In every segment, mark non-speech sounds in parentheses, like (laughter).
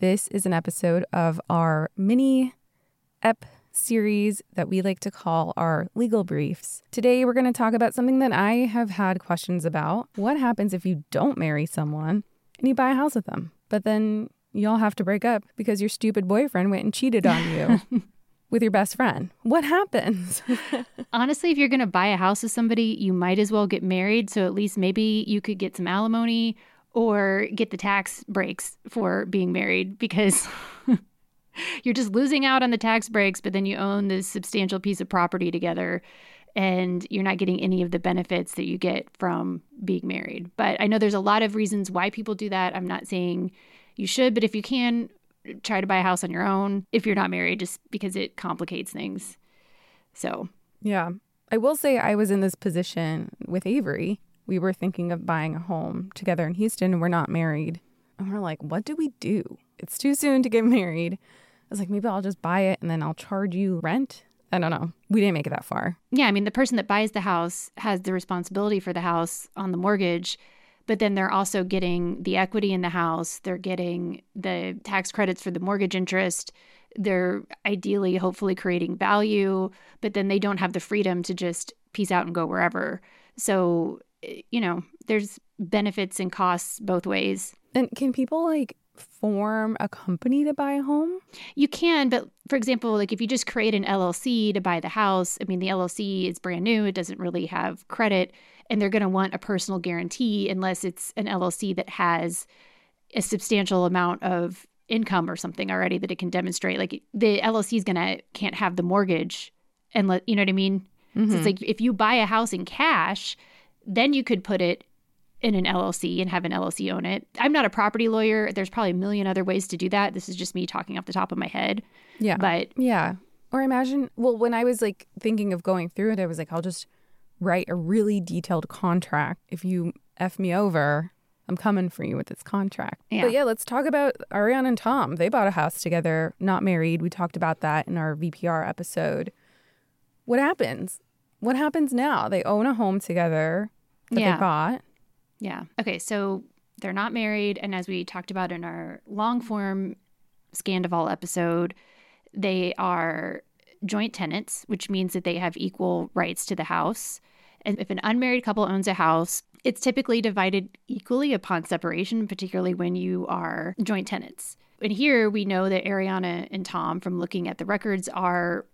This is an episode of our mini ep series that we like to call our legal briefs. Today, we're going to talk about something that I have had questions about. What happens if you don't marry someone and you buy a house with them, but then y'all have to break up because your stupid boyfriend went and cheated on you (laughs) with your best friend? What happens? (laughs) Honestly, if you're going to buy a house with somebody, you might as well get married. So at least maybe you could get some alimony or get the tax breaks for being married because (laughs) you're just losing out on the tax breaks, but then you own this substantial piece of property together and you're not getting any of the benefits that you get from being married. But I know there's a lot of reasons why people do that. I'm not saying you should, but if you can, try to buy a house on your own if you're not married, just because it complicates things. So, Yeah. I will say I was in this position with Avery. We were thinking of buying a home together in Houston and we're not married. And we're like, what do we do? It's too soon to get married. I was like, maybe I'll just buy it and then I'll charge you rent. I don't know. We didn't make it that far. yeah, I mean, the person that buys the house has the responsibility for the house on the mortgage, but then they're also getting the equity in the house, they're getting the tax credits for the mortgage interest. They're ideally, hopefully, creating value, but then they don't have the freedom to just peace out and go wherever. So, Eh, you know, there's benefits and costs both ways. And can people like form a company to buy a home? You can, but for example, like if you just create an LLC to buy the house, I mean, the LLC is brand new, it doesn't really have credit, and they're going to want a personal guarantee unless it's an LLC that has a substantial amount of income or something already that it can demonstrate. Like the LLC is going to can't have the mortgage and let you know what I mean? So it's mm-hmm. like if you buy a house in cash, then you could put it in an LLC and have an LLC own it. I'm not a property lawyer. There's probably a million other ways to do that. This is just me talking off the top of my head. Yeah. But Yeah. Or imagine, well, when I was like thinking of going through it, I was like, I'll just write a really detailed contract. If you F me over, I'm coming for you with this contract. Yeah. But yeah, let's talk about Ariana and Tom. They bought a house together, not married. We talked about that in our VPR episode. What happens? What happens now? They own a home together that Yeah. they bought. Yeah. Okay. So they're not married. And as we talked about in our long form Scandoval episode, they are joint tenants, which means that they have equal rights to the house. And if an unmarried couple owns a house, it's typically divided equally upon separation, particularly when you are joint tenants. And here we know that Ariana and Tom, from looking at the records, are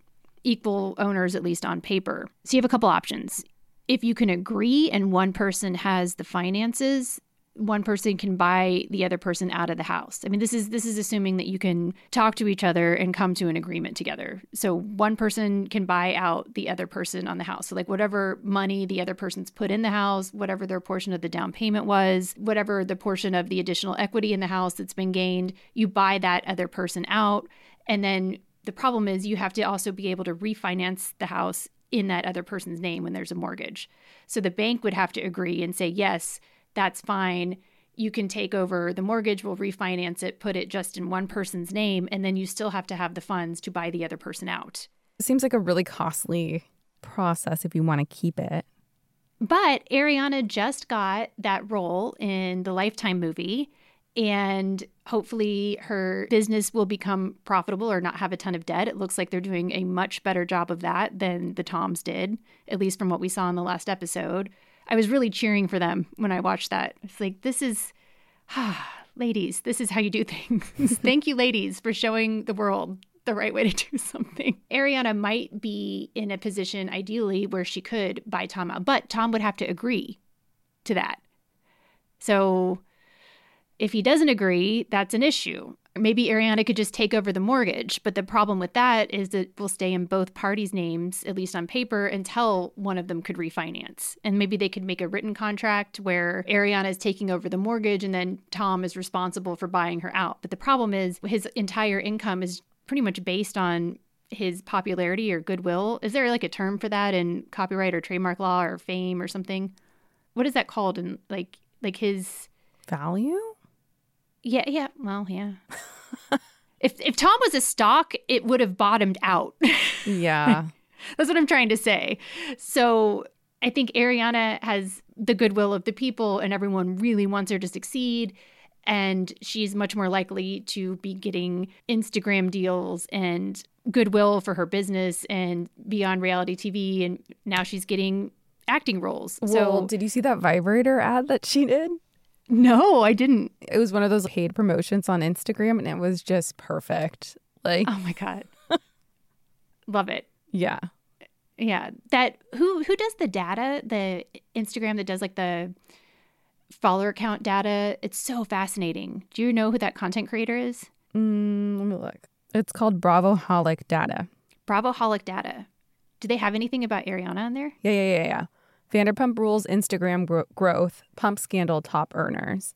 equal owners, at least on paper. So you have a couple options if you can agree and one person has the finances one person can buy the other person out of the house. I mean, this is this is assuming that you can talk to each other and come to an agreement together. So one person can buy out the other person on the house. So like whatever money the other person's put in the house, whatever their portion of the down payment was, whatever the portion of the additional equity in the house that's been gained, you buy that other person out and then The problem is you have to also be able to refinance the house in that other person's name when there's a mortgage. So the bank would have to agree and say, yes, that's fine. You can take over the mortgage, we'll refinance it, put it just in one person's name, and then you still have to have the funds to buy the other person out. It seems like a really costly process if you want to keep it. But Ariana just got that role in the Lifetime movie, and hopefully her business will become profitable or not have a ton of debt. It looks like they're doing a much better job of that than the Toms did, at least from what we saw in the last episode. I was really cheering for them when I watched that. It's like, this is, ah, (sighs) ladies, this is how you do (laughs) things. Thank you, ladies, for showing the world the right way to do (laughs) something. Ariana might be in a position, ideally, where she could buy Tom out, but Tom would have to agree to that. So if he doesn't agree, that's an issue. Maybe Ariana could just take over the mortgage, but the problem with that is it will stay in both parties' names, at least on paper, until one of them could refinance. And maybe they could make a written contract where Ariana is taking over the mortgage and then Tom is responsible for buying her out. But the problem is his entire income is pretty much based on his popularity or goodwill. Is there like a term for that in copyright or trademark law or fame or something? What is that called in like like his Value? Yeah, yeah. Well, yeah. if if Tom was a stock, it would have bottomed out. Yeah. (laughs) That's what I'm trying to say. So I think Ariana has the goodwill of the people, and everyone really wants her to succeed. And she's much more likely to be getting Instagram deals and goodwill for her business and be on reality TV. And now she's getting acting roles. well, so, did you see that vibrator ad that she did? No, I didn't. It was one of those paid promotions on Instagram and it was just perfect. Like, Oh my God. Love it. yeah. Yeah, that who who does the data? The Instagram that does like the follower count data. It's so fascinating. Do you know who that content creator is? Mm, let me look. It's called Bravo Holic Data. Bravo Holic Data. Do they have anything about Ariana on there? Yeah, yeah, yeah, yeah. Vanderpump Rules Instagram gro- growth, pump scandal top earners.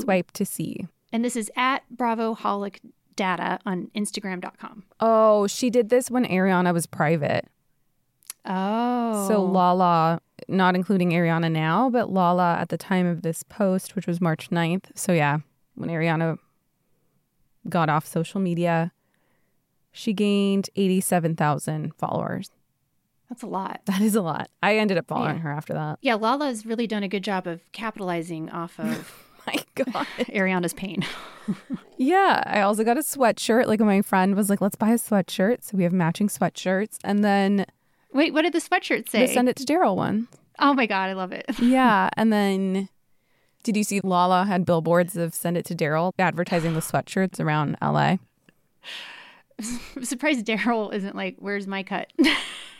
Swipe to see. And this is at Bravo Holic Data on Instagram.com. Oh, she did this when Ariana was private. Oh, So Lala, not including Ariana now, but Lala at the time of this post, which was March 9th. So yeah, when Ariana got off social media, she gained 87,000 followers. That's a lot. That is a lot. I ended up following Yeah. her after that. Yeah, Lala's really done a good job of capitalizing off of (laughs) My God. (laughs) Ariana's pain. (laughs) Yeah. I also got a sweatshirt. Like my friend was like, let's buy a sweatshirt. So we have matching sweatshirts. And then Wait, what did the sweatshirt say? send it to Daryl one. oh my god, I love it. Yeah. And then did you see Lala had billboards of send it to Daryl advertising the sweatshirts around LA? I'm surprised Daryl isn't like, "Where's my cut?"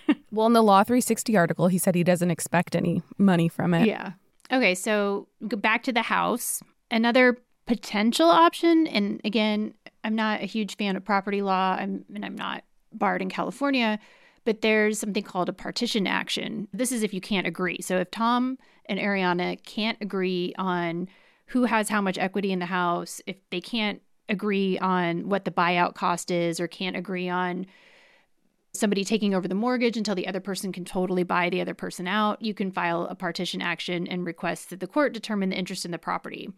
(laughs) Well, in the Law 360 article, he said he doesn't expect any money from it. Yeah. Okay, so back to the house. Another potential option, and again, I'm not a huge fan of property law, I'm, and I'm not barred in California, but there's something called a partition action. This is if you can't agree. So if Tom and Ariana can't agree on who has how much equity in the house, if they can't agree on what the buyout cost is, or can't agree on somebody taking over the mortgage until the other person can totally buy the other person out, you can file a partition action and request that the court determine the interest in the property.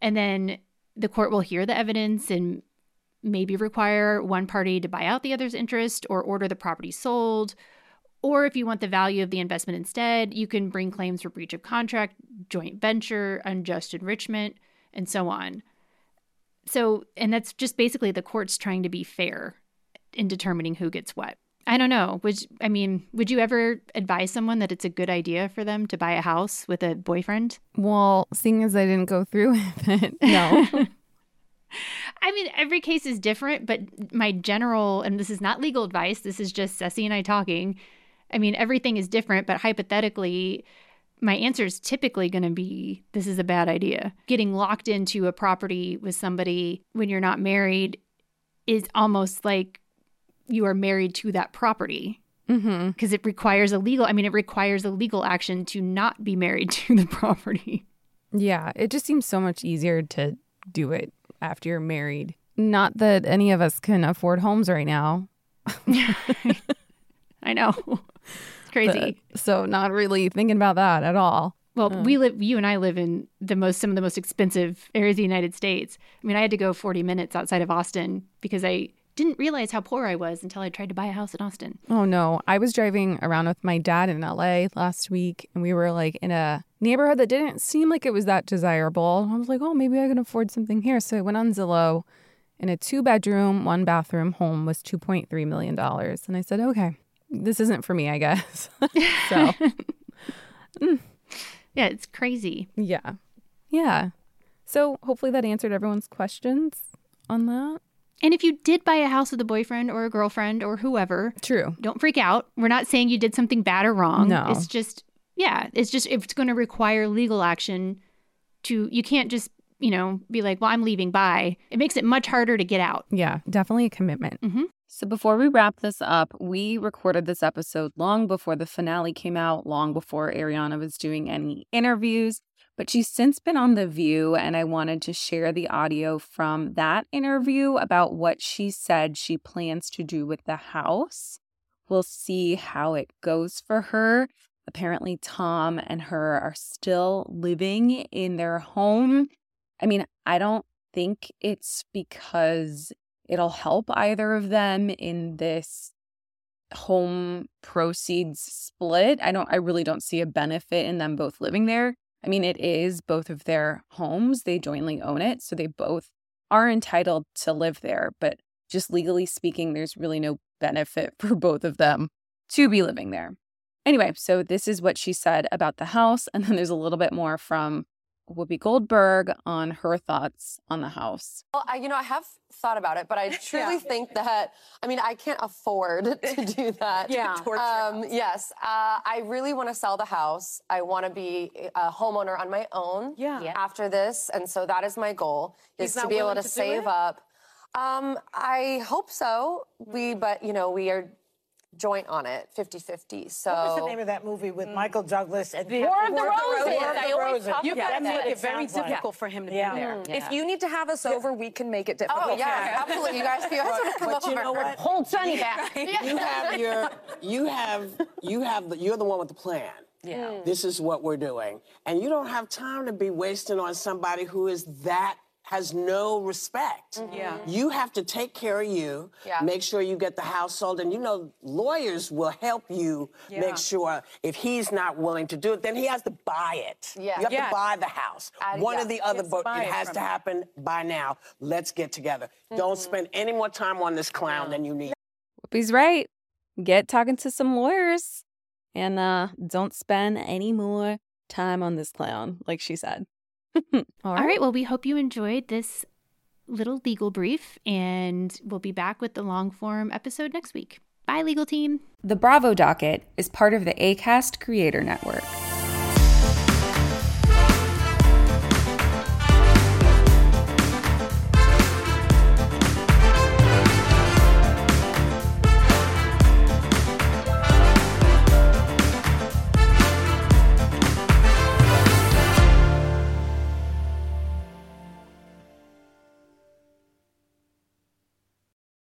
And then the court will hear the evidence and maybe require one party to buy out the other's interest or order the property sold. Or if you want the value of the investment instead, you can bring claims for breach of contract, joint venture, unjust enrichment, and so on. So, and that's just basically the courts trying to be fair in determining who gets what. I don't know. Would I mean, would you ever advise someone that it's a good idea for them to buy a house with a boyfriend? Well, seeing as I didn't go through (laughs) with it, no. (laughs) (laughs) I mean, every case is different, but my general, and this is not legal advice, this is just Cesie and I talking. I mean, everything is different, but hypothetically, my answer is typically going to be this is a bad idea. Getting locked into a property with somebody when you're not married is almost like you are married to that property mm-hmm. because it requires a legal, I mean, it requires a legal action to not be married (laughs) to the property. Yeah, it just seems so much easier to do it after you're married. Not that any of us can afford homes right now. (laughs) I know. It's crazy. But- so not really thinking about that at all. Well, we live. You and I live in the most some of the most expensive areas of the United States. I mean, I had to go 40 minutes outside of Austin because I didn't realize how poor I was until I tried to buy a house in Austin. Oh no, I was driving around with my dad in LA last week and we were like in a neighborhood that didn't seem like it was that desirable. I was like, "Oh, maybe I can afford something here." So I went on Zillow and a two bedroom, one bathroom home was 2.3 million dollars. And I said, "Okay, this isn't for me, I guess." (laughs) so, (laughs) mm. Yeah, it's crazy. yeah. Yeah. So, hopefully that answered everyone's questions on that. And if you did buy a house with a boyfriend or a girlfriend or whoever, True. don't freak out. We're not saying you did something bad or wrong. No. It's just, yeah, it's just, if it's going to require legal action to, you can't just, you know, be like, well, I'm leaving, bye. It makes it much harder to get out. Yeah, definitely a commitment. Mm-hmm. So before we wrap this up, we recorded this episode long before the finale came out, long before Ariana was doing any interviews. But she's since been on The View, and I wanted to share the audio from that interview about what she said she plans to do with the house. We'll see how it goes for her. Apparently, Tom and her are still living in their home. I mean, I don't think it's because it'll help either of them in this home proceeds split. I don't I really don't see a benefit in them both living there. I mean, it is both of their homes. They jointly own it, so they both are entitled to live there, but just legally speaking, there's really no benefit (laughs) for both of them to be living there. Anyway, so this is what she said about the house, and then there's a little bit more from Whoopi Goldberg on her thoughts on the house. Well, I, you know, I have thought about it, but I (laughs) truly think that, I mean, I can't afford (laughs) to do that. Yeah. (laughs) Um, yes. Uh, I really want to sell the house. I want to be a homeowner on my own Yeah. Yeah. after this. And so that is my goal, is He's to be able to, to save it? up. Um, I hope so. We, but, you know, we are joint on it, 50-50. So. What was the name of that movie with Michael Douglas and War of the Roses. War of I the always Roses. talk You about gotta that. make It it very sounds like- difficult for him to Yeah. be there. Mm. If you need to have us over, we can make it difficult. Oh, yeah, absolutely. You guys, you guys want to come But over. you know what? Hold Sonny back. (laughs) you have your you have you have the, you're the one with the plan Yeah. this is what we're doing and you don't have time to be wasting on somebody who is that has no respect Yeah. you have to take care of you Yeah. make sure you get the house sold and you know lawyers will help you Yeah. make sure if he's not willing to do it then he has to buy it Yeah. you have Yeah. to buy the house Uh, one yeah. or the other He but it it has from to him. happen by now let's get together don't spend any more time on this clown than you need Whoopi's right. Get talking to some lawyers and uh don't spend any more time on this clown, like she said. All (laughs) All right. Well, we hope you enjoyed this little legal brief, and we'll be back with the long form episode next week. Bye, legal team. The Bravo Docket is part of the ACAST Creator Network.